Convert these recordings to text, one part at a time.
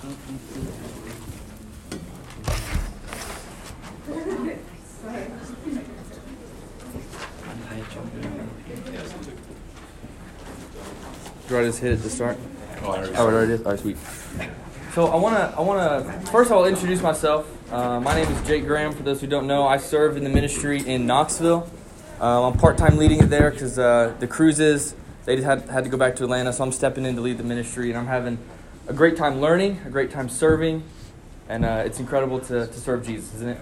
Do I just hit it to start? Oh, it already is. All right, sweet. So I wanna, I wanna. First, I'll introduce myself. Uh, my name is Jake Graham. For those who don't know, I serve in the ministry in Knoxville. Uh, I'm part-time leading it there because uh, the cruises they just had had to go back to Atlanta, so I'm stepping in to lead the ministry, and I'm having a great time learning, a great time serving, and uh, it's incredible to, to serve Jesus, isn't it?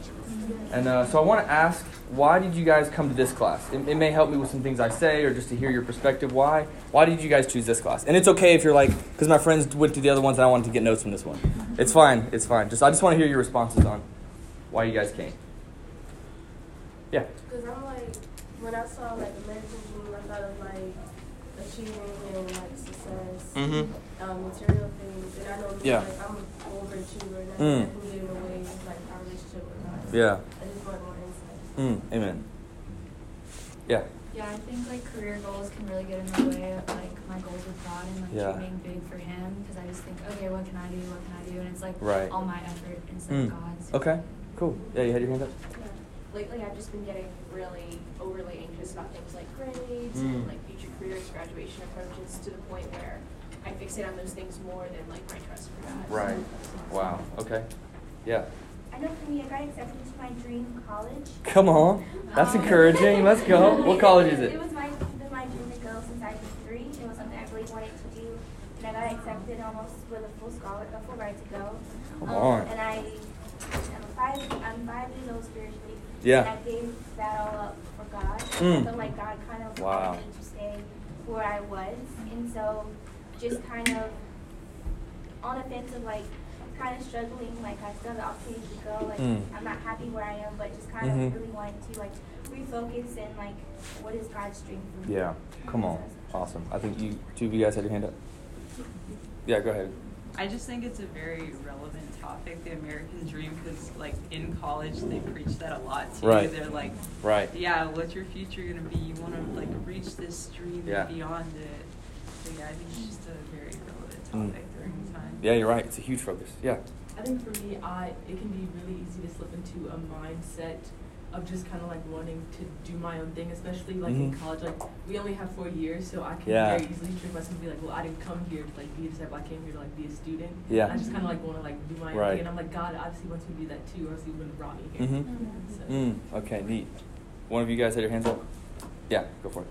And uh, so I want to ask, why did you guys come to this class? It, it, may help me with some things I say or just to hear your perspective. Why? Why did you guys choose this class? And it's okay if you're like, because my friends went to the other ones and I wanted to get notes from this one. It's fine. It's fine. Just I just want to hear your responses on why you guys came. Yeah. Because I'm like, when I saw like American Dream, I thought of like achieving and like success, mm-hmm. um, material I know yeah. like I'm an overachiever and mm. that can get in the way of like our relationship with God. Yeah. Mm, amen. Yeah. Yeah, I think like career goals can really get in the way of like my goals with God and like yeah. dreaming big for Him because I just think, okay, what can I do? What can I do? And it's like right. all my effort instead mm. of God's. Okay, cool. Yeah, you had your hand up. Yeah. Lately, I've just been getting really overly anxious about things like grades mm. and like future careers, graduation approaches to the point where I fixate on those things more than like my trust for God. Right. Wow. Okay. Yeah. I know for me, I got accepted to my dream college. Come on, that's um, encouraging. Let's go. What college is it? It was my been my dream to go since I was three. It was something I really wanted to do, and I got accepted almost with a full scholar, a full ride to go. Come um, on. And I, I'm five, I'm five years old spiritually. Yeah. And I gave that all up for God. Mm. I felt like God kind of wow. wanted me to stay where I was, and so just kind of on the fence of like kind of struggling. Like I still have the opportunity to go. Like mm. I'm not happy where I am, but just kind mm-hmm. of really wanting to like refocus and like what is God's dream for me. Yeah, come on, awesome. I think you two of you guys had your hand up. Yeah, go ahead. I just think it's a very relevant topic, the American dream, because like in college they preach that a lot too. Right. They're like, right. Yeah, what's your future gonna be? You want to like reach this dream yeah. and beyond it. So yeah, I think it's just a very relevant mm. topic. Mm. Yeah, you're right. It's a huge focus. Yeah. I think for me, I it can be really easy to slip into a mindset of just kind of like wanting to do my own thing, especially like mm-hmm. in college. Like we only have four years, so I can yeah. very easily trick myself and be like, well, I didn't come here to like be a disciple. I came here to like be a student. Yeah. I just kind of like want to like do my own thing, and I'm like, God obviously wants me to do that too, or else He wouldn't have brought me here. Mm-hmm. So. Mm, okay, neat. One of you guys had your hands up. Yeah, go for it.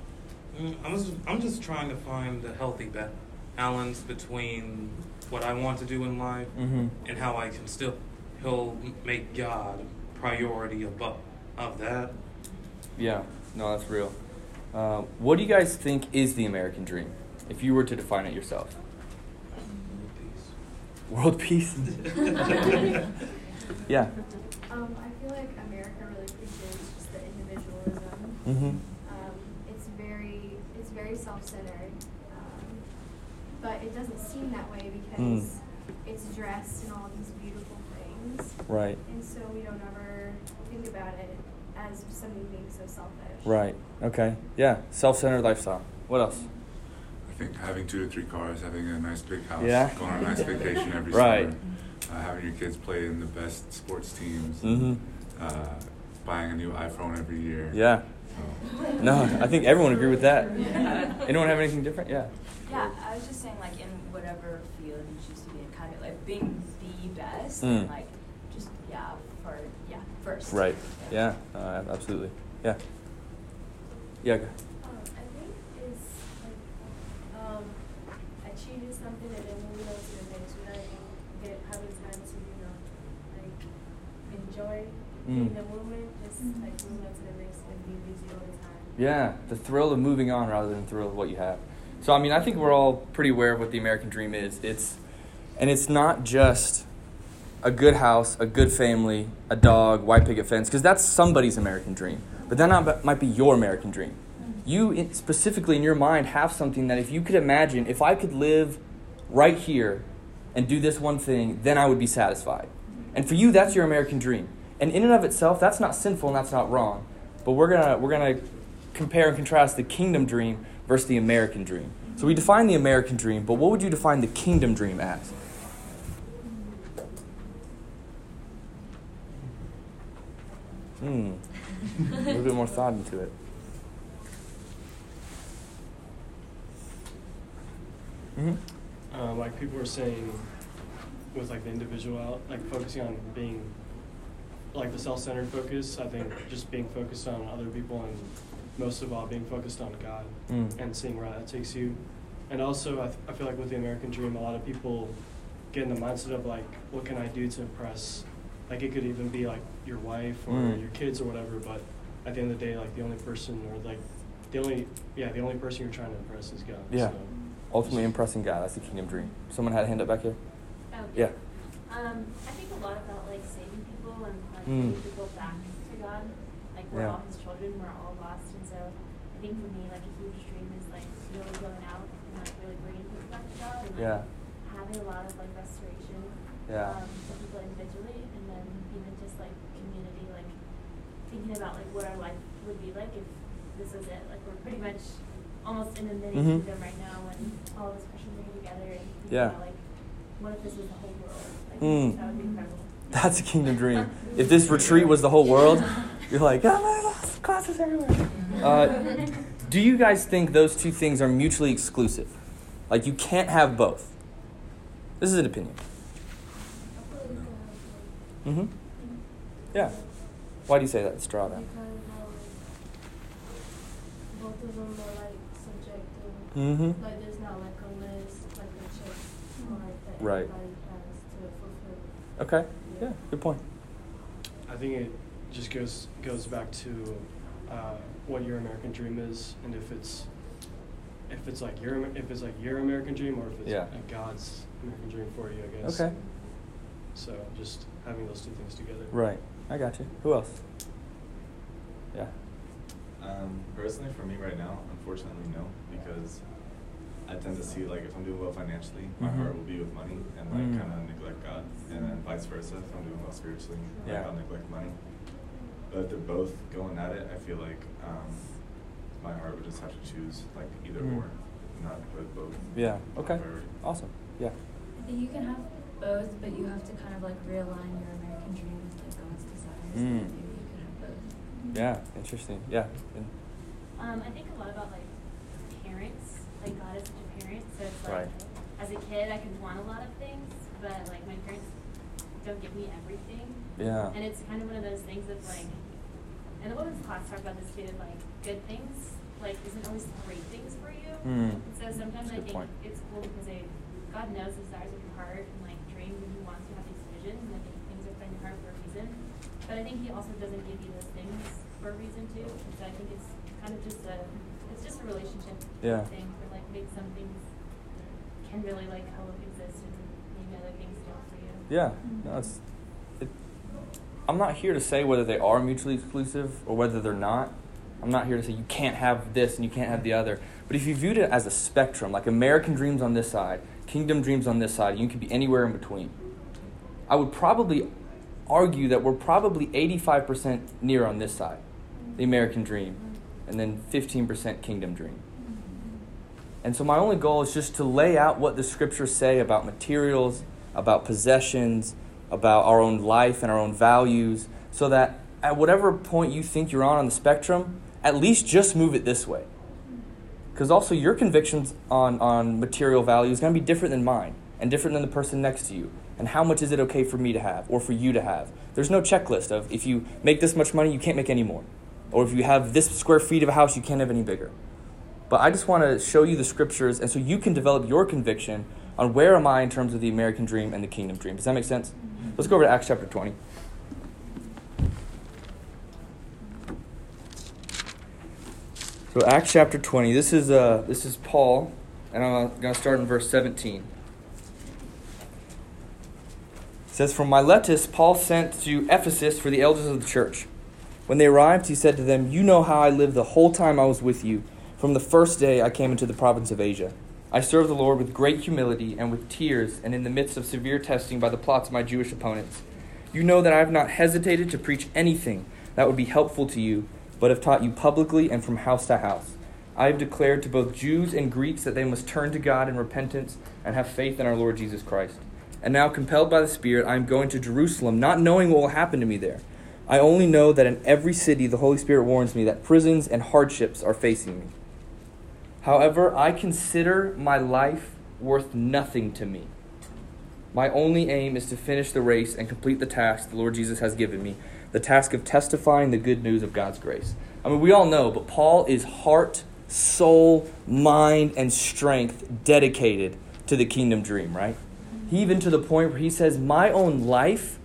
Mm, I'm just, I'm just trying to find the healthy balance between what I want to do in life mm-hmm. and how I can still he'll make God priority above of that. Yeah, no, that's real. Uh, what do you guys think is the American dream, if you were to define it yourself? World peace. yeah. Um, I feel like America really preaches just the individualism. Mm-hmm. Um, it's very, it's very self-centered but it doesn't seem that way because mm. it's dressed in all these beautiful things. Right. And so we don't ever think about it as something being so selfish. Right. Okay. Yeah. Self-centered lifestyle. What else? I think having two to three cars, having a nice big house, yeah. going on a nice vacation every right. summer, uh, having your kids play in the best sports teams, mm-hmm. uh, buying a new iPhone every year. Yeah. So. No, I think everyone agree with that. Anyone have anything different? Yeah. Yeah, I was just saying, like, in whatever field you choose to be in, kind of like being the best, mm. and, like, just, yeah, for, yeah, first. Right. Yeah, yeah uh, absolutely. Yeah. Yeah, go. Um, I think it's, like, um, achieving something and then moving on to the next without get, having time to, you know, like, enjoy mm. the moment, just, mm-hmm. like, moving on to the next and being busy all the time. Yeah, the thrill of moving on rather than the thrill of what you have. So I mean, I think we're all pretty aware of what the American dream is. It's and it's not just a good house, a good family, a dog, white picket fence, because that's somebody's American dream. But that not, might be your American dream. You specifically in your mind have something that if you could imagine, if I could live right here and do this one thing, then I would be satisfied. And for you, that's your American dream. And in and of itself, that's not sinful and that's not wrong. But we're gonna we're gonna compare and contrast the kingdom dream versus the American dream. So we define the American dream, but what would you define the kingdom dream as? Hmm. A little bit more thought into it. Mm-hmm. Uh, like people were saying, with like the individual out, like focusing on being, like the self-centered focus. I think just being focused on other people and most of all being focused on God mm. and seeing where that takes you. And also, I, th- I feel like with the American Dream, a lot of people get in the mindset of like, what can I do to impress? Like it could even be like your wife or mm. your kids or whatever. But at the end of the day, like the only person or like the only yeah the only person you're trying to impress is God. Yeah. So ultimately impressing God. That's the kingdom dream. Someone had a hand up back here. Oh, yeah. Um, I think a lot about like saving people and like mm. bringing people back to God. Like we're yeah. all His children. We're all lost, and so I think for me, like a huge dream is like really going out and like really bringing people back to God and like, yeah. having a lot of like restoration. Yeah. Um, for people individually, and then even just like community, like thinking about like what our life would be like if this was it. Like we're pretty much almost in a mini mm-hmm. kingdom right now when all those Christians are together and yeah. Know, like, what if this was the whole world? Like, mm. That would be incredible. That's a kingdom dream. if this retreat was the whole world, you're like, oh my God, classes everywhere. Uh, do you guys think those two things are mutually exclusive? Like you can't have both. This is an opinion. Mm-hmm. Yeah. Why do you say that? Straw then. Because both of them are like Mm-hmm. Like there's not like a list, like a check that right. everybody has to fulfill. Okay. Yeah. Good point. I think it just goes goes back to uh, what your American dream is, and if it's if it's like your if it's like your American dream, or if it's yeah. God's American dream for you, I guess. Okay. So just having those two things together. Right. I got you. Who else? Yeah. Um, personally, for me right now, unfortunately, no, because I tend to see like if I'm doing well financially, my mm-hmm. heart will be with money and like mm-hmm. kind of neglect God, and then vice versa. If I'm doing well spiritually, like, yeah. I'll neglect money. But if they're both going at it, I feel like um, my heart would just have to choose like either mm. or, not put both. Yeah. Okay. Awesome. Yeah. I think you can have both, but you have to kind of like realign your American dream with like God's desires. Mm. Yeah, interesting. Yeah. Um, I think a lot about like parents. Like God is such a parent, so it's like right. as a kid I can want a lot of things, but like my parents don't give me everything. Yeah. And it's kind of one of those things of like, and the women's class talked about this too. Like good things like isn't always great things for you. Mm. So sometimes I think point. it's cool because they, God knows the desires of your heart and like dreams and He wants you to have these visions and I think things are put in your heart for a reason. But I think He also doesn't give you those things for a reason too. And so I think it's kind of just a it's just a relationship yeah. thing where like maybe some things can really like coexist and maybe other things don't for you. Yeah. No, it's it, I'm not here to say whether they are mutually exclusive or whether they're not. I'm not here to say you can't have this and you can't have the other. But if you viewed it as a spectrum, like American dreams on this side, kingdom dreams on this side, you could be anywhere in between. I would probably argue that we're probably 85% near on this side the American dream, and then 15% kingdom dream. And so my only goal is just to lay out what the scriptures say about materials, about possessions, about our own life and our own values, so that at whatever point you think you're on on the spectrum, at least just move it this way. Because also your convictions on, on material value is going to be different than mine and different than the person next to you. And how much is it okay for me to have or for you to have? There's no checklist of if you make this much money, you can't make any more. Or if you have this square feet of a house, you can't have any bigger. But I just want to show you the scriptures, and so you can develop your conviction on where am I in terms of the American dream and the kingdom dream. Does that make sense? Let's go over to Acts chapter 20. So Acts chapter 20. This is uh, this is Paul, and I'm going to start in verse 17. It says, From Miletus, Paul sent to Ephesus for the elders of the church. When they arrived, he said to them, You know how I lived the whole time I was with you, from the first day I came into the province of Asia. I served the Lord with great humility and with tears, and in the midst of severe testing by the plots of my Jewish opponents. You know that I have not hesitated to preach anything that would be helpful to you, but have taught you publicly and from house to house. I have declared to both Jews and Greeks that they must turn to God in repentance and have faith in our Lord Jesus Christ. And now, compelled by the Spirit, I am going to Jerusalem, not knowing what will happen to me there I only know that in every city the Holy Spirit warns me that prisons and hardships are facing me. However, I consider my life worth nothing to me. My only aim is to finish the race and complete the task the Lord Jesus has given me the task of testifying the good news of God's grace. I mean, we all know, but Paul is heart, soul, mind, and strength dedicated to the kingdom dream, right? He even to the point where he says, My own life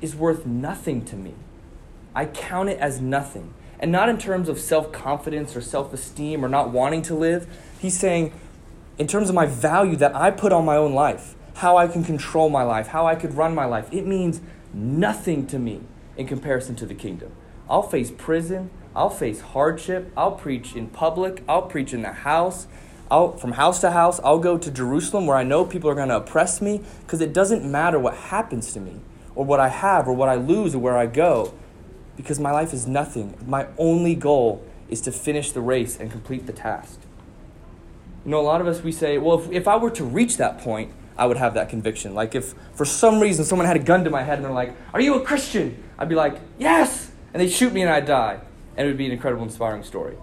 is worth nothing to me. I count it as nothing. And not in terms of self confidence or self esteem or not wanting to live. He's saying, in terms of my value that I put on my own life, how I can control my life, how I could run my life, it means nothing to me in comparison to the kingdom. I'll face prison, I'll face hardship, I'll preach in public, I'll preach in the house, I'll, from house to house, I'll go to Jerusalem where I know people are going to oppress me because it doesn't matter what happens to me or what I have or what I lose or where I go because my life is nothing. My only goal is to finish the race and complete the task. You know, a lot of us, we say, well, if, if I were to reach that point, I would have that conviction. Like if for some reason someone had a gun to my head and they're like, Are you a Christian? I'd be like, Yes! And they'd shoot me and I'd die. And it would be an incredible, inspiring story.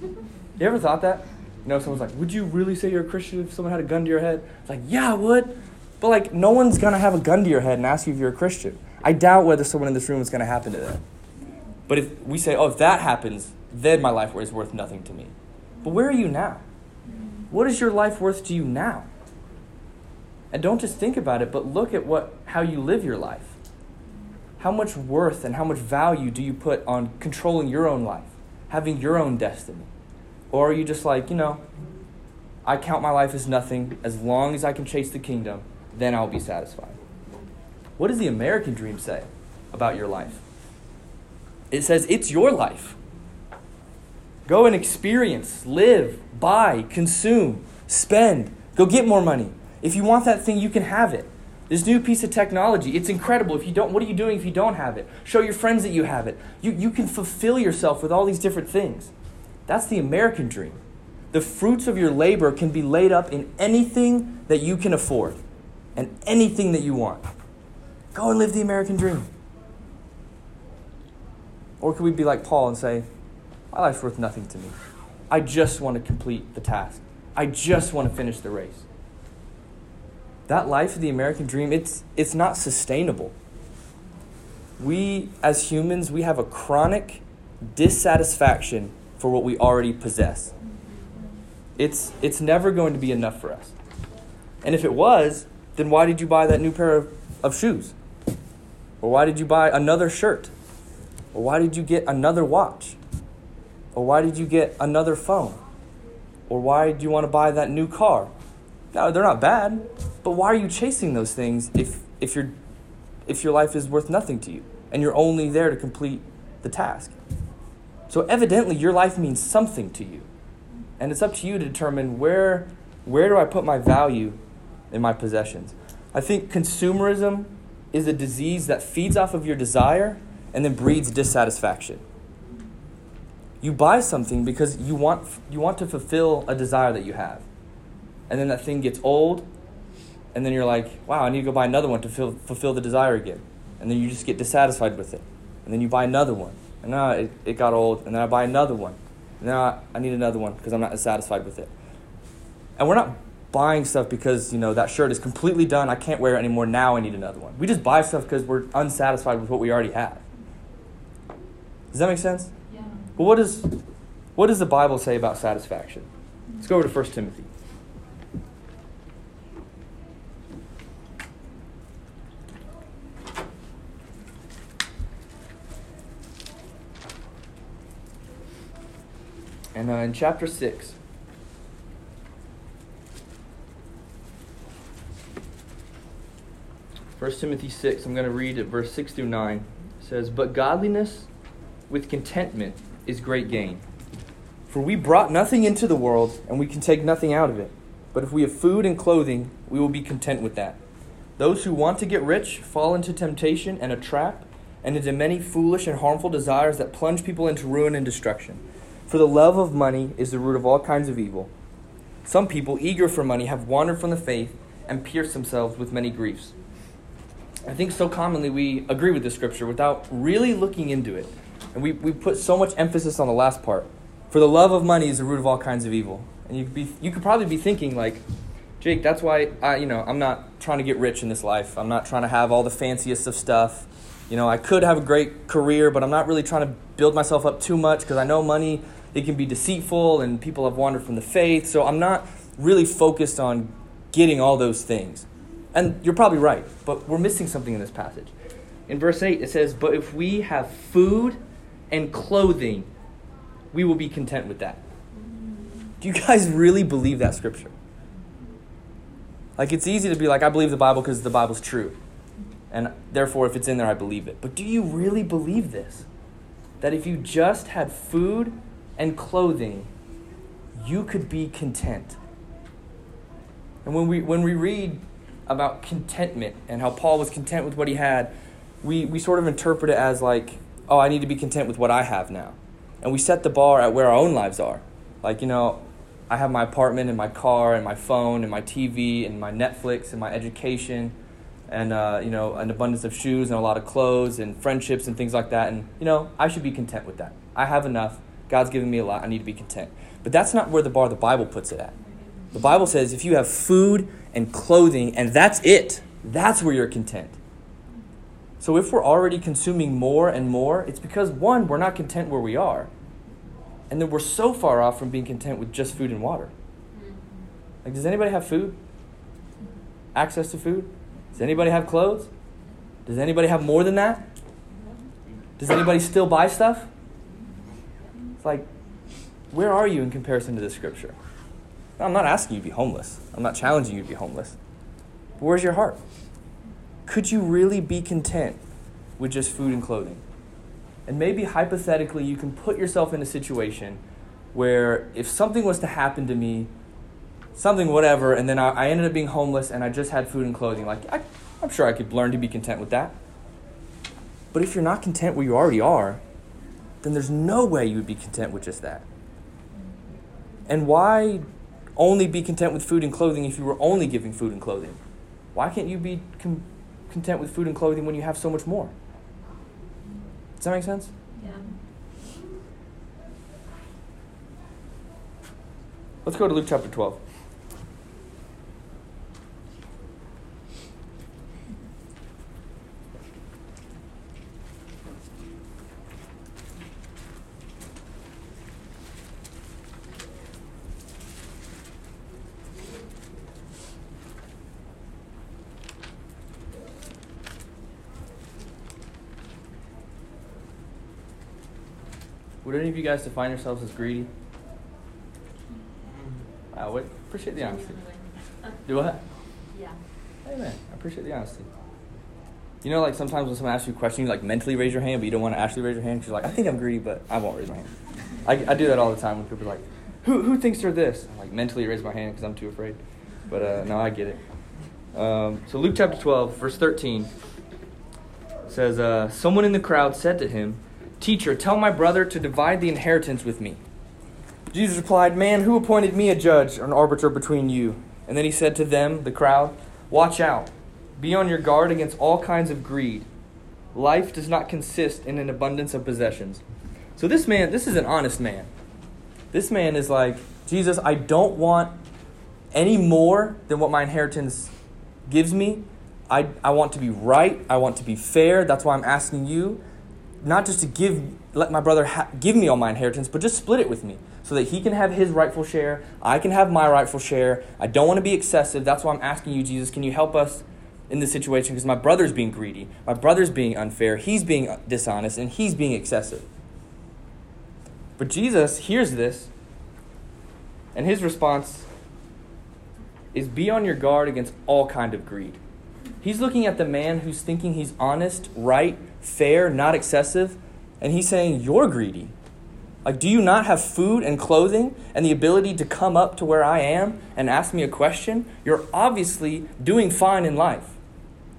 You ever thought that? You know, someone's like, Would you really say you're a Christian if someone had a gun to your head? It's like, Yeah, I would. But like, no one's gonna have a gun to your head and ask you if you're a Christian. I doubt whether someone in this room is gonna happen to them. But if we say, Oh, if that happens, then my life is worth nothing to me. But where are you now? What is your life worth to you now? And don't just think about it, but look at what how you live your life. How much worth and how much value do you put on controlling your own life, having your own destiny? Or are you just like, you know, I count my life as nothing as long as I can chase the kingdom, then I'll be satisfied. What does the American dream say about your life? It says it's your life. Go and experience, live, buy, consume, spend, go get more money, if you want that thing, you can have it. This new piece of technology, it's incredible. If you don't, what are you doing if you don't have it? Show your friends that you have it. You, you can fulfill yourself with all these different things. That's the American dream. The fruits of your labor can be laid up in anything that you can afford and anything that you want. Go and live the American dream. Or could we be like Paul and say, My life's worth nothing to me. I just want to complete the task, I just want to finish the race that life of the American dream, it's, it's not sustainable. We, as humans, we have a chronic dissatisfaction for what we already possess. It's, it's never going to be enough for us. And if it was, then why did you buy that new pair of, of shoes? Or why did you buy another shirt? Or why did you get another watch? Or why did you get another phone? Or why do you want to buy that new car? No, they're not bad. But why are you chasing those things if, if, you if your life is worth nothing to you and you're only there to complete the task? So evidently, your life means something to you. And it's up to you to determine where, where do I put my value in my possessions. I think consumerism is a disease that feeds off of your desire and then breeds dissatisfaction. You buy something because you want, you want to fulfill a desire that you have. And then that thing gets old and then you're like, wow, I need to go buy another one to fill, fulfill the desire again. And then you just get dissatisfied with it. And then you buy another one. And now it, it got old, and then I buy another one. And now I, I need another one because I'm not satisfied with it. And we're not buying stuff because, you know, that shirt is completely done, I can't wear it anymore, now I need another one. We just buy stuff because we're unsatisfied with what we already have. Does that make sense? Yeah. But what, is, what does the Bible say about satisfaction? Let's go over to 1 Timothy. And uh, in chapter 6, First Timothy 6, I'm going to read at verse 6 through 9. It says, But godliness with contentment is great gain. For we brought nothing into the world, and we can take nothing out of it. But if we have food and clothing, we will be content with that. Those who want to get rich fall into temptation and a trap, and into many foolish and harmful desires that plunge people into ruin and destruction. For the love of money is the root of all kinds of evil. Some people, eager for money, have wandered from the faith and pierced themselves with many griefs. I think so commonly we agree with the scripture without really looking into it. And we, we put so much emphasis on the last part. For the love of money is the root of all kinds of evil. And you could, be, you could probably be thinking, like, Jake, that's why I, you know, I'm not trying to get rich in this life. I'm not trying to have all the fanciest of stuff. You know, I could have a great career, but I'm not really trying to build myself up too much because I know money, it can be deceitful and people have wandered from the faith. So I'm not really focused on getting all those things. And you're probably right, but we're missing something in this passage. In verse 8, it says, But if we have food and clothing, we will be content with that. Do you guys really believe that scripture? Like, it's easy to be like, I believe the Bible because the Bible's true. And therefore, if it's in there, I believe it. But do you really believe this? That if you just had food and clothing, you could be content. And when we, when we read about contentment and how Paul was content with what he had, we, we sort of interpret it as like, oh, I need to be content with what I have now. And we set the bar at where our own lives are. Like, you know, I have my apartment and my car and my phone and my TV and my Netflix and my education and, uh, you know, an abundance of shoes and a lot of clothes and friendships and things like that. And, you know, I should be content with that. I have enough. God's given me a lot. I need to be content. But that's not where the bar the Bible puts it at. The Bible says if you have food and clothing and that's it, that's where you're content. So if we're already consuming more and more, it's because one, we're not content where we are. And then we're so far off from being content with just food and water. Mm-hmm. Like, does anybody have food? Access to food? Does anybody have clothes? Does anybody have more than that? Does anybody still buy stuff? It's like, where are you in comparison to this scripture? I'm not asking you to be homeless. I'm not challenging you to be homeless. But where's your heart? Could you really be content with just food and clothing? And maybe hypothetically, you can put yourself in a situation where if something was to happen to me, something whatever, and then I, I ended up being homeless and I just had food and clothing, like I, I'm sure I could learn to be content with that. But if you're not content where you already are, then there's no way you would be content with just that. And why only be content with food and clothing if you were only giving food and clothing? Why can't you be content with food and clothing when you have so much more. Does that make sense? Yeah. Let's go to Luke chapter 12. Would any of you guys define yourselves as greedy? I would appreciate the honesty. Do what? Yeah. Hey man, I appreciate the honesty. You know, like sometimes when someone asks you a question, you like mentally raise your hand, but you don't want to actually raise your hand because you're like, I think I'm greedy, but I won't raise my hand. I, I do that all the time when people are like, who, who thinks they're this? I like mentally raise my hand because I'm too afraid. But uh, no, I get it. Um, so Luke chapter 12, verse 13 says, uh, Someone in the crowd said to him, Teacher, tell my brother to divide the inheritance with me. Jesus replied, Man, who appointed me a judge or an arbiter between you? And then he said to them, the crowd, Watch out. Be on your guard against all kinds of greed. Life does not consist in an abundance of possessions. So this man, this is an honest man. This man is like, Jesus, I don't want any more than what my inheritance gives me. I, I want to be right. I want to be fair. That's why I'm asking you not just to give let my brother ha- give me all my inheritance, but just split it with me so that he can have his rightful share, I can have my rightful share. I don't want to be excessive. That's why I'm asking you, Jesus, can you help us in this situation because my brother's being greedy, my brother's being unfair, he's being dishonest, and he's being excessive. But Jesus hears this, and his response is be on your guard against all kind of greed. He's looking at the man who's thinking he's honest, right, fair, not excessive. And he's saying, You're greedy. Like, do you not have food and clothing and the ability to come up to where I am and ask me a question? You're obviously doing fine in life.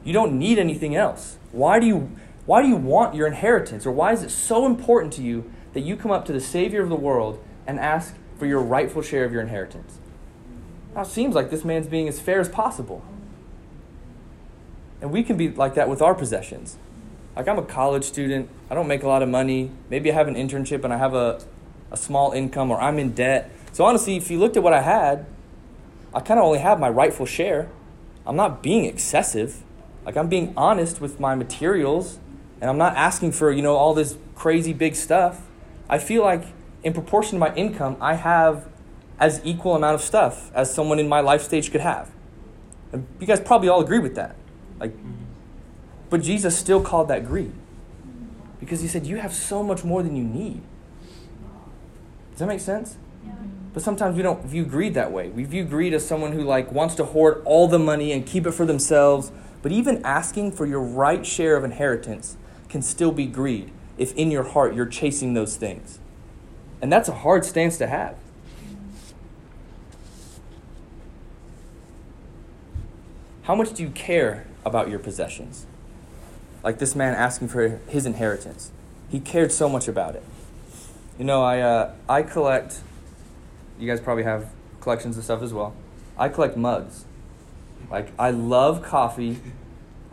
You don't need anything else. Why do you, why do you want your inheritance? Or why is it so important to you that you come up to the Savior of the world and ask for your rightful share of your inheritance? Now, it seems like this man's being as fair as possible. And we can be like that with our possessions. Like, I'm a college student, I don't make a lot of money. Maybe I have an internship and I have a, a small income, or I'm in debt. So, honestly, if you looked at what I had, I kind of only have my rightful share. I'm not being excessive. Like, I'm being honest with my materials, and I'm not asking for, you know, all this crazy big stuff. I feel like, in proportion to my income, I have as equal amount of stuff as someone in my life stage could have. And you guys probably all agree with that. Like, but Jesus still called that greed because he said, You have so much more than you need. Does that make sense? Yeah. But sometimes we don't view greed that way. We view greed as someone who like wants to hoard all the money and keep it for themselves. But even asking for your right share of inheritance can still be greed if in your heart you're chasing those things. And that's a hard stance to have. How much do you care about your possessions? Like this man asking for his inheritance. He cared so much about it. You know, I, uh, I collect, you guys probably have collections of stuff as well. I collect mugs. Like, I love coffee.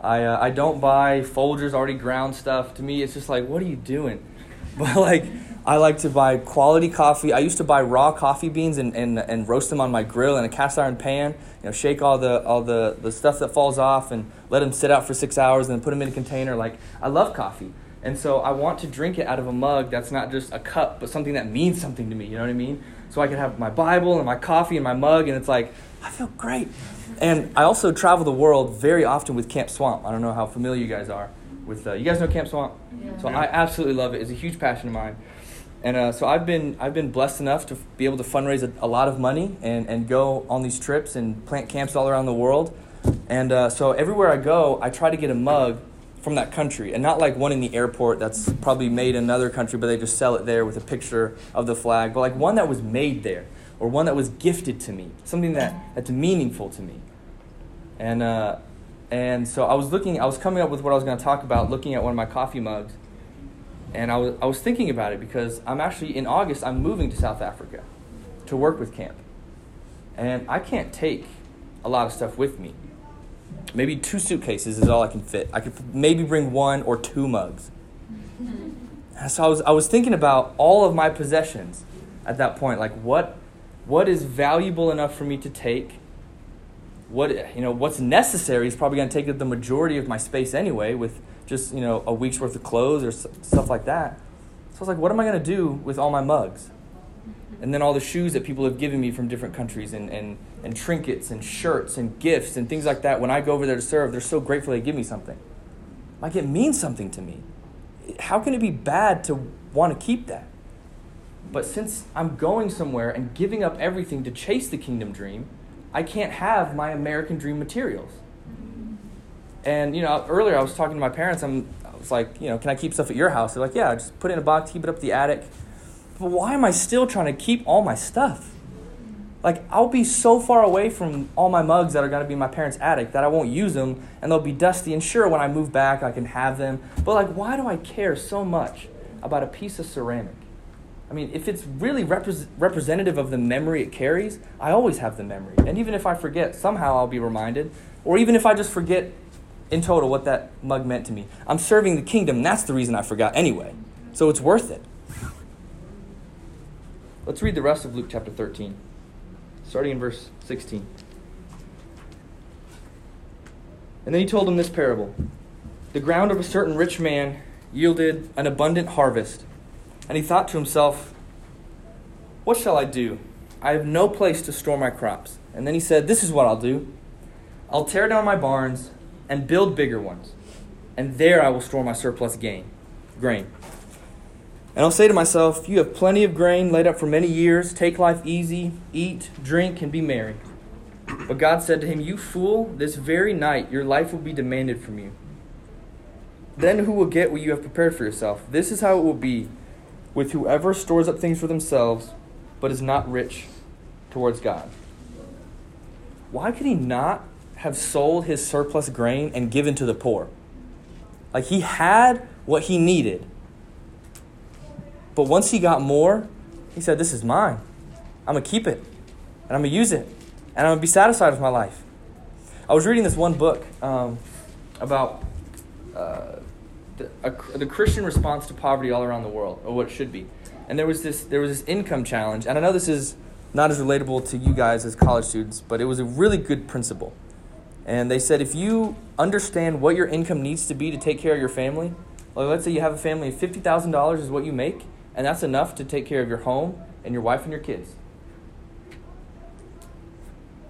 I, uh, I don't buy Folgers already ground stuff. To me, it's just like, what are you doing? But, like, I like to buy quality coffee. I used to buy raw coffee beans and, and, and roast them on my grill in a cast iron pan. You know, shake all the all the, the stuff that falls off and let them sit out for six hours and then put them in a container. Like I love coffee, and so I want to drink it out of a mug that's not just a cup, but something that means something to me. You know what I mean? So I can have my Bible and my coffee and my mug, and it's like I feel great. And I also travel the world very often with Camp Swamp. I don't know how familiar you guys are with. Uh, you guys know Camp Swamp? Yeah. So I absolutely love it. It's a huge passion of mine. And uh, so I've been I've been blessed enough to be able to fundraise a, a, lot of money and, and go on these trips and plant camps all around the world. And uh, so everywhere I go, I try to get a mug from that country, and not like one in the airport that's probably made in another country, but they just sell it there with a picture of the flag. But like one that was made there, or one that was gifted to me, something that, that's meaningful to me. And uh, and so I was looking, I was coming up with what I was going to talk about, looking at one of my coffee mugs and I was, I was thinking about it because I'm actually, in August, I'm moving to South Africa to work with camp. And I can't take a lot of stuff with me. Maybe two suitcases is all I can fit. I could maybe bring one or two mugs. so I was, I was thinking about all of my possessions at that point. Like, what, what is valuable enough for me to take? What, you know, what's necessary is probably going to take up the majority of my space anyway with just you know a week's worth of clothes or stuff like that. So I was like, what am I going to do with all my mugs? And then all the shoes that people have given me from different countries and, and, and trinkets and shirts and gifts and things like that. When I go over there to serve, they're so grateful they give me something. Like it means something to me. How can it be bad to want to keep that? But since I'm going somewhere and giving up everything to chase the kingdom dream, I can't have my American dream materials. And you know, earlier I was talking to my parents. I'm, I was like, you know, can I keep stuff at your house? They're like, yeah, just put it in a box, keep it up the attic. But why am I still trying to keep all my stuff? Like I'll be so far away from all my mugs that are to be my parents' attic that I won't use them, and they'll be dusty. And sure, when I move back, I can have them. But like, why do I care so much about a piece of ceramic? I mean, if it's really repre- representative of the memory it carries, I always have the memory. And even if I forget, somehow I'll be reminded. Or even if I just forget in total what that mug meant to me. I'm serving the kingdom. That's the reason I forgot anyway. So it's worth it. Let's read the rest of Luke chapter 13, starting in verse 16. And then he told him this parable The ground of a certain rich man yielded an abundant harvest. And he thought to himself, What shall I do? I have no place to store my crops. And then he said, This is what I'll do I'll tear down my barns and build bigger ones. And there I will store my surplus gain, grain. And I'll say to myself, You have plenty of grain laid up for many years. Take life easy, eat, drink, and be merry. But God said to him, You fool, this very night your life will be demanded from you. Then who will get what you have prepared for yourself? This is how it will be with whoever stores up things for themselves, but is not rich towards God. Why could he not have sold his surplus grain and given to the poor. Like he had what he needed. But once he got more, he said, This is mine. I'm going to keep it and I'm going to use it and I'm going to be satisfied with my life. I was reading this one book. Um, about uh, the, a, the Christian response to poverty all around the world, or what it should be. And there was this there was this income challenge, and I know this is not as relatable to you guys as college students, but it was a really good principle. And they said if you understand what your income needs to be to take care of your family, like let's say you have a family of fifty thousand dollars is what you make, and that's enough to take care of your home and your wife and your kids.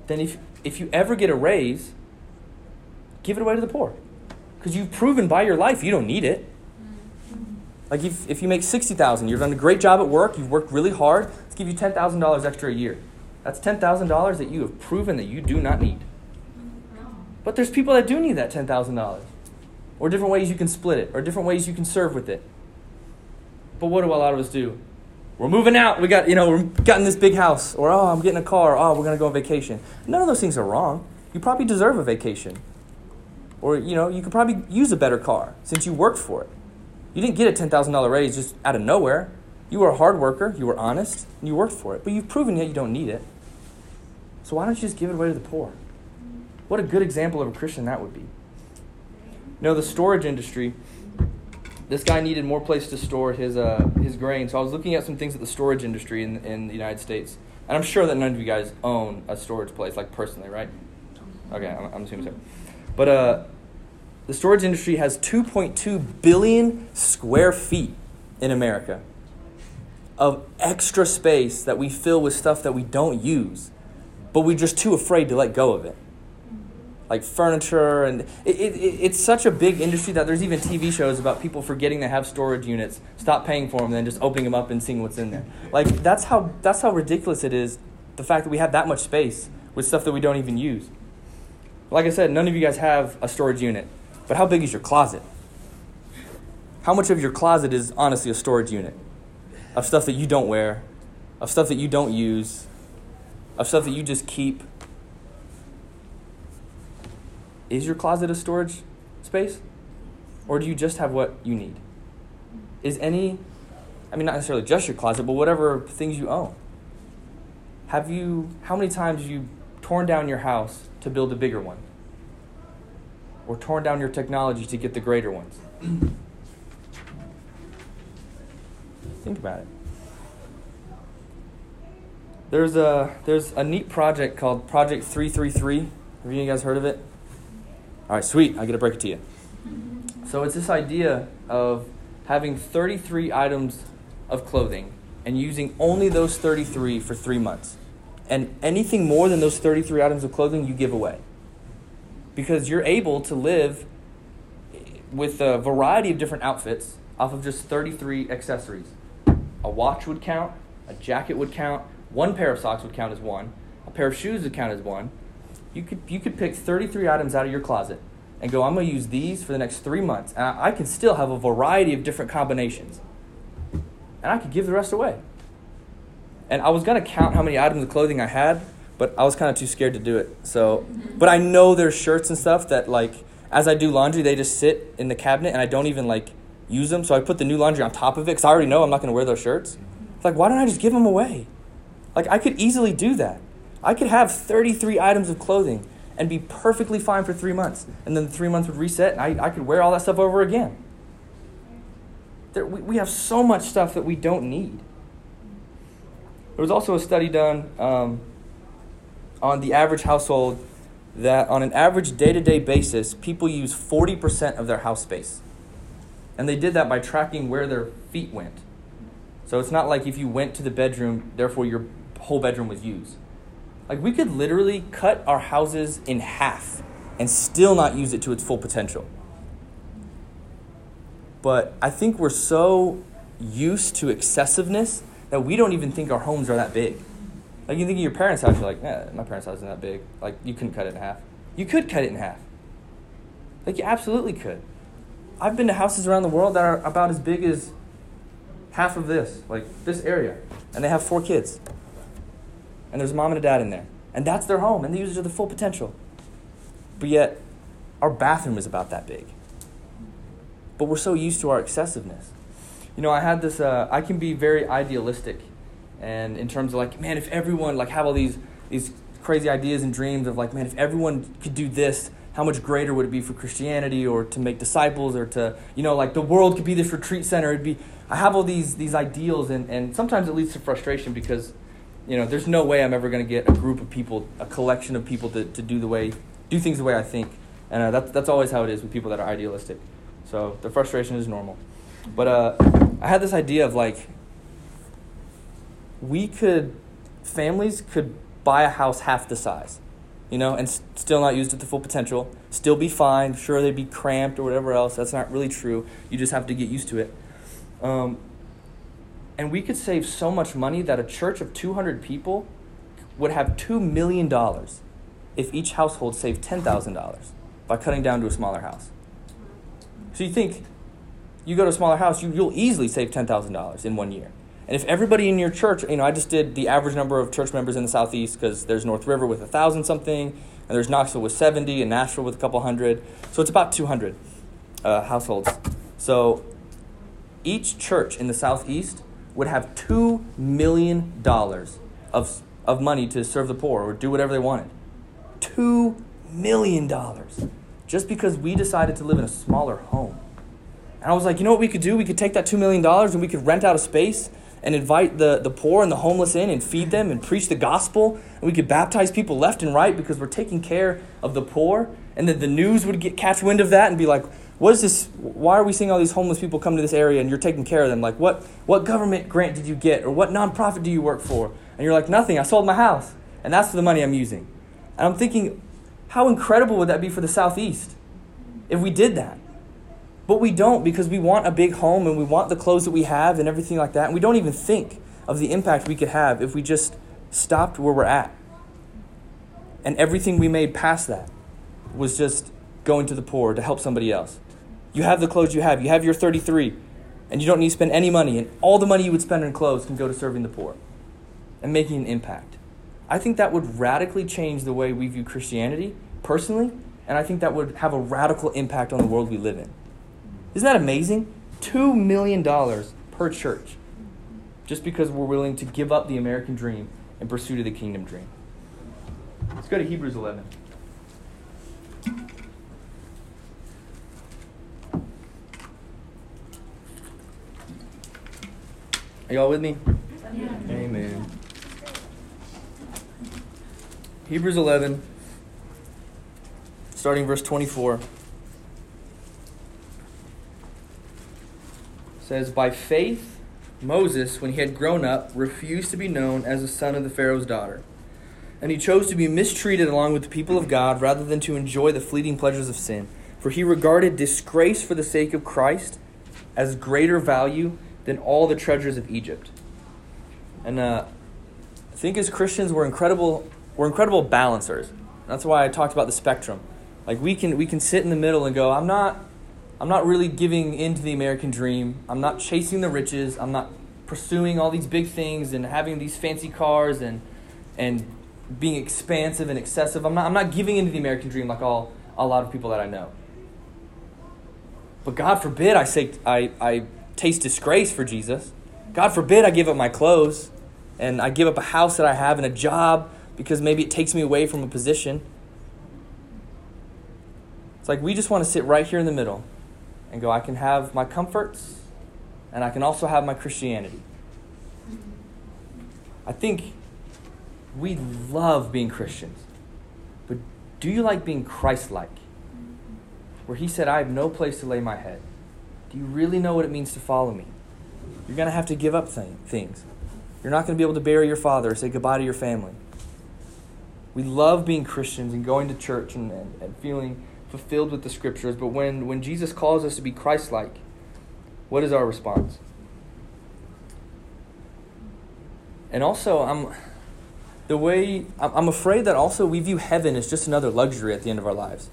Then if if you ever get a raise, give it away to the poor. Because you've proven by your life you don't need it. Mm-hmm. Like if, if you make 60000 you've done a great job at work, you've worked really hard, let's give you $10,000 extra a year. That's $10,000 that you have proven that you do not need. But there's people that do need that $10,000. Or different ways you can split it, or different ways you can serve with it. But what do a lot of us do? We're moving out. We got, you know, we're getting this big house. Or, oh, I'm getting a car. Or, Oh, we're going to go on vacation. None of those things are wrong. You probably deserve a vacation. Or, you know, you could probably use a better car since you worked for it. You didn't get a $10,000 raise just out of nowhere. You were a hard worker, you were honest, and you worked for it. But you've proven yet you don't need it. So why don't you just give it away to the poor? What a good example of a Christian that would be. Know, the storage industry, this guy needed more place to store his, uh, his grain. So I was looking at some things at the storage industry in, in the United States. And I'm sure that none of you guys own a storage place, like personally, right? Okay, I'm, I'm assuming so. But uh, the storage industry has 2.2 billion square feet in America of extra space that we fill with stuff that we don't use, but we're just too afraid to let go of it. Like furniture, and it, it, it's such a big industry that there's even TV shows about people forgetting to have storage units, stop paying for them, and then just opening them up and seeing what's in there. Like that's how that's how ridiculous it is. The fact that we have that much space with stuff that we don't even use. Like I said, none of you guys have a storage unit. But how big is your closet? How much of your closet is honestly a storage unit of stuff that you don't wear, of stuff that you don't use, of stuff that you just keep? Is your closet a storage space? Or do you just have what you need? Is any, I mean, not necessarily just your closet, but whatever things you own. Have you, how many times have you torn down your house to build a bigger one? or torn down your technology to get the greater ones. Think about it. There's a there's a neat project called Project 333. Have you guys heard of it? All right, sweet. I get to break it to you. So it's this idea of having 33 items of clothing and using only those 33 for 3 months. And anything more than those 33 items of clothing you give away because you're able to live with a variety of different outfits off of just 33 accessories. A watch would count, a jacket would count, one pair of socks would count as one, a pair of shoes would count as one. You could, you could pick 33 items out of your closet and go, I'm going to use these for the next three months. And I, I can still have a variety of different combinations. And I could give the rest away. And I was going to count how many items of clothing I had, but I was kind of too scared to do it. So, but I know there's shirts and stuff that like as I do laundry, they just sit in the cabinet and I don't even like use them. So I put the new laundry on top of it because I already know I'm not going to wear those shirts. It's like, why don't I just give them away? Like I could easily do that. I could have 33 items of clothing and be perfectly fine for three months, and then the three months would reset, and I, I could wear all that stuff over again. There, we, we have so much stuff that we don't need. There was also a study done. Um, on the average household that on an average day to day basis, people use 40% of their house space. And they did that by tracking where their feet went. So it's not like if you went to the bedroom, therefore your whole bedroom was used. Like we could literally cut our houses in half and still not use it to its full potential. But I think we're so used to excessiveness that we don't even think our homes are that big. Like you think of your parents' house, you're like, yeah, my parents' house isn't that big. Like you couldn't cut it in half. You could cut it in half. Like you absolutely could. I've been to houses around the world that are about as big as half of this, like this area, and they have four kids. And there's a mom and a dad in there. And that's their home, and they use it to the full potential. But yet, our bathroom is about that big. But we're so used to our excessiveness. You know, I had this, uh, I can be very idealistic and in terms of like man if everyone like have all these these crazy ideas and dreams of like man if everyone could do this how much greater would it be for Christianity or to make disciples or to, you know, like the world could be this retreat center. It'd be, I have all these, these ideals and, and sometimes it leads to frustration because, you know, there's no way I'm ever going to get a group of people, a collection of people to, to do the way, do things the way I think. And uh, that's, that's always how it is with people that are idealistic. So the frustration is normal. But uh, I had this idea of like, we could, families could buy a house half the size you know, and s- still not used at the full potential, still be fine. Sure, they'd be cramped or whatever else. That's not really true. You just have to get used to it. Um, and we could save so much money that a church of 200 people would have $2 million if each household saved $10,000 by cutting down to a smaller house. So you think you go to a smaller house, you, you'll easily save $10,000 in one year. And if everybody in your church, you know, I just did the average number of church members in the southeast because there's North River with a thousand something, and there's Knoxville with 70, and Nashville with a couple hundred. So it's about 200 uh, households. So each church in the southeast would have $2 million of, of money to serve the poor or do whatever they wanted. $2 million just because we decided to live in a smaller home. And I was like, you know what we could do? We could take that $2 million and we could rent out a space and invite the, the poor and the homeless in and feed them and preach the gospel. And we could baptize people left and right because we're taking care of the poor. And then the news would get catch wind of that and be like, what is this? Why are we seeing all these homeless people come to this area and you're taking care of them? Like, what, what government grant did you get? Or what nonprofit do you work for? And you're like, nothing. I sold my house. And that's the money I'm using. And I'm thinking, how incredible would that be for the Southeast if we did that? But we don't because we want a big home and we want the clothes that we have and everything like that. And we don't even think of the impact we could have if we just stopped where we're at. And everything we made past that was just going to the poor to help somebody else. You have the clothes you have. You have your 33 and you don't need to spend any money and all the money you would spend on clothes can go to serving the poor and making an impact. I think that would radically change the way we view Christianity personally, and I think that would have a radical impact on the world we live in. Isn't that amazing? $2 million per church just because we're willing to give up the American dream in pursuit of the kingdom dream. Let's go to Hebrews 11. Are y'all with me? Yeah. Amen. Hebrews 11, starting verse 24. says, By faith, Moses, when he had grown up, refused to be known as the son of the Pharaoh's daughter. And he chose to be mistreated along with the people of God rather than to enjoy the fleeting pleasures of sin. For he regarded disgrace for the sake of Christ as greater value than all the treasures of Egypt. And uh, I think as Christians, we're incredible, we're incredible balancers. That's why I talked about the spectrum. Like we can we can sit in the middle and go, I'm not I'm not really giving into the American dream. I'm not chasing the riches. I'm not pursuing all these big things and having these fancy cars and and being expansive and excessive. I'm not I'm not giving into the American dream like all a lot of people that I know. But God forbid I say I, I taste disgrace for Jesus. God forbid I give up my clothes and I give up a house that I have and a job because maybe it takes me away from a position. It's like we just want to sit right here in the middle and go, I can have my comforts and I can also have my Christianity. I think we love being Christians, but do you like being Christ like? Where he said, I have no place to lay my head. Do you really know what it means to follow me? You're going to have to give up th- things. You're not going to be able to bury your father or say goodbye to your family. We love being Christians and going to church and, and, and feeling fulfilled with the scriptures, but when, when Jesus calls us to be Christ like, what is our response? And also, I'm the way I'm afraid that also we view heaven as just another luxury at the end of our lives.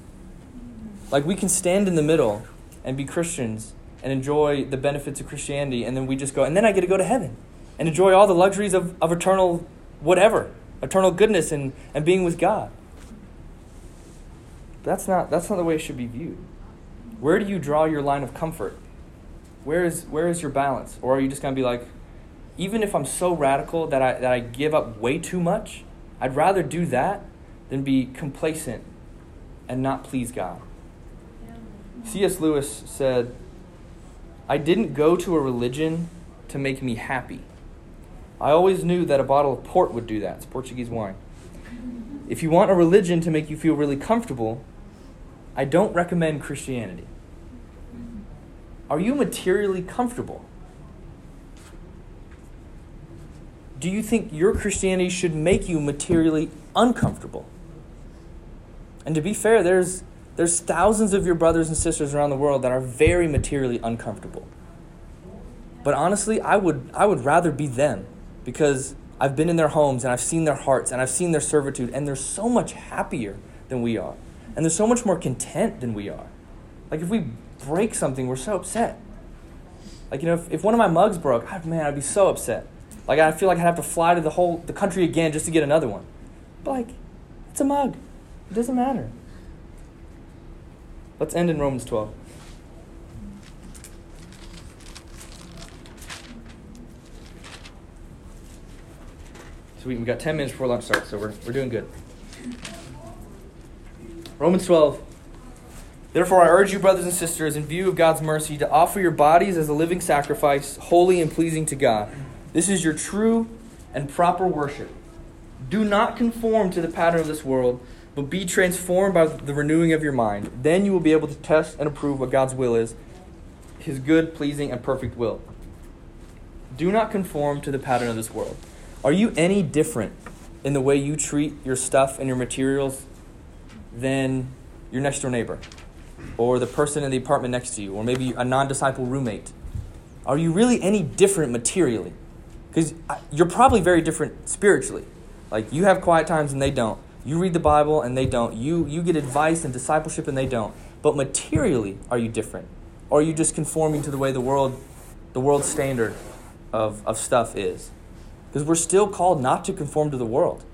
Like we can stand in the middle and be Christians and enjoy the benefits of Christianity, and then we just go, and then I get to go to heaven and enjoy all the luxuries of, of eternal whatever, eternal goodness and, and being with God. That's not, that's not the way it should be viewed. Where do you draw your line of comfort? Where is, where is your balance? Or are you just going to be like, even if I'm so radical that I, that I give up way too much, I'd rather do that than be complacent and not please God. C.S. Lewis said, I didn't go to a religion to make me happy. I always knew that a bottle of port would do that. It's Portuguese wine. If you want a religion to make you feel really comfortable, I don't recommend Christianity. Are you materially comfortable? Do you think your Christianity should make you materially uncomfortable? And to be fair, there's, there's thousands of your brothers and sisters around the world that are very materially uncomfortable. But honestly, I would, I would rather be them because I've been in their homes and I've seen their hearts and I've seen their servitude, and they're so much happier than we are. And they're so much more content than we are. Like, if we break something, we're so upset. Like, you know, if, if one of my mugs broke, oh, man, I'd be so upset. Like, I feel like I'd have to fly to the whole the country again just to get another one. But, like, it's a mug. It doesn't matter. Let's end in Romans 12. Sweet, we've got 10 minutes before lunch starts, so we're, we're doing good. Romans 12. Therefore, I urge you, brothers and sisters, in view of God's mercy, to offer your bodies as a living sacrifice, holy and pleasing to God. This is your true and proper worship. Do not conform to the pattern of this world, but be transformed by the renewing of your mind. Then you will be able to test and approve what God's will is, his good, pleasing, and perfect will. Do not conform to the pattern of this world. Are you any different in the way you treat your stuff and your materials than your next door neighbor, or the person in the apartment next to you, or maybe a non disciple roommate? Are you really any different materially? Because uh, you're probably very different spiritually. Like you have quiet times and they don't. You read the Bible and they don't. You, you get advice and discipleship and they don't. But materially, are you different? Or are you just conforming to the way the world, the world standard of, of stuff is? Because we're still called not to conform to the world.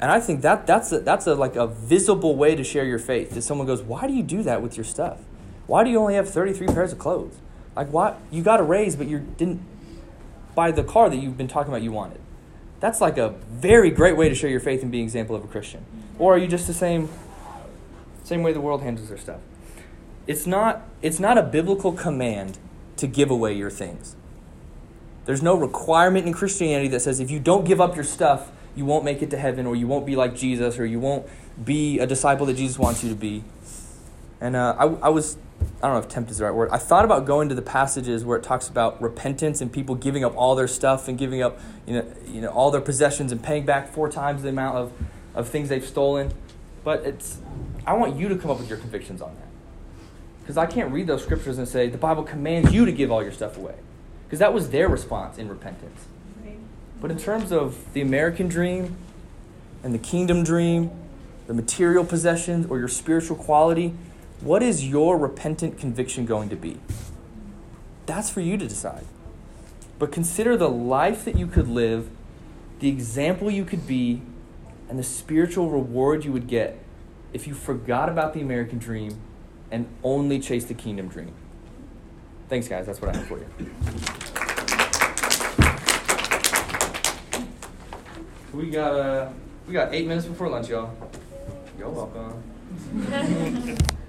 And I think that that's a, that's a, like a visible way to share your faith. That someone goes, "Why do you do that with your stuff? Why do you only have 33 pairs of clothes? Like, why you got a raise, but you didn't buy the car that you've been talking about you wanted?" That's like a very great way to show your faith and be an example of a Christian. Or are you just the same same way the world handles their stuff? It's not it's not a biblical command to give away your things. There's no requirement in Christianity that says if you don't give up your stuff, you won't make it to heaven or you won't be like Jesus or you won't be a disciple that Jesus wants you to be. And uh, I, I was I don't know if tempt is the right word. I thought about going to the passages where it talks about repentance and people giving up all their stuff and giving up, you know, you know, all their possessions and paying back four times the amount of, of things they've stolen. But it's, I want you to come up with your convictions on that. Because I can't read those scriptures and say the Bible commands you to give all your stuff away. Because that was their response in repentance. But in terms of the American dream and the kingdom dream, the material possessions or your spiritual quality, what is your repentant conviction going to be? That's for you to decide. But consider the life that you could live, the example you could be, and the spiritual reward you would get if you forgot about the American dream and only chased the kingdom dream. Thanks, guys. That's what I have for you. We got uh, we got eight minutes before lunch, y'all. You're welcome.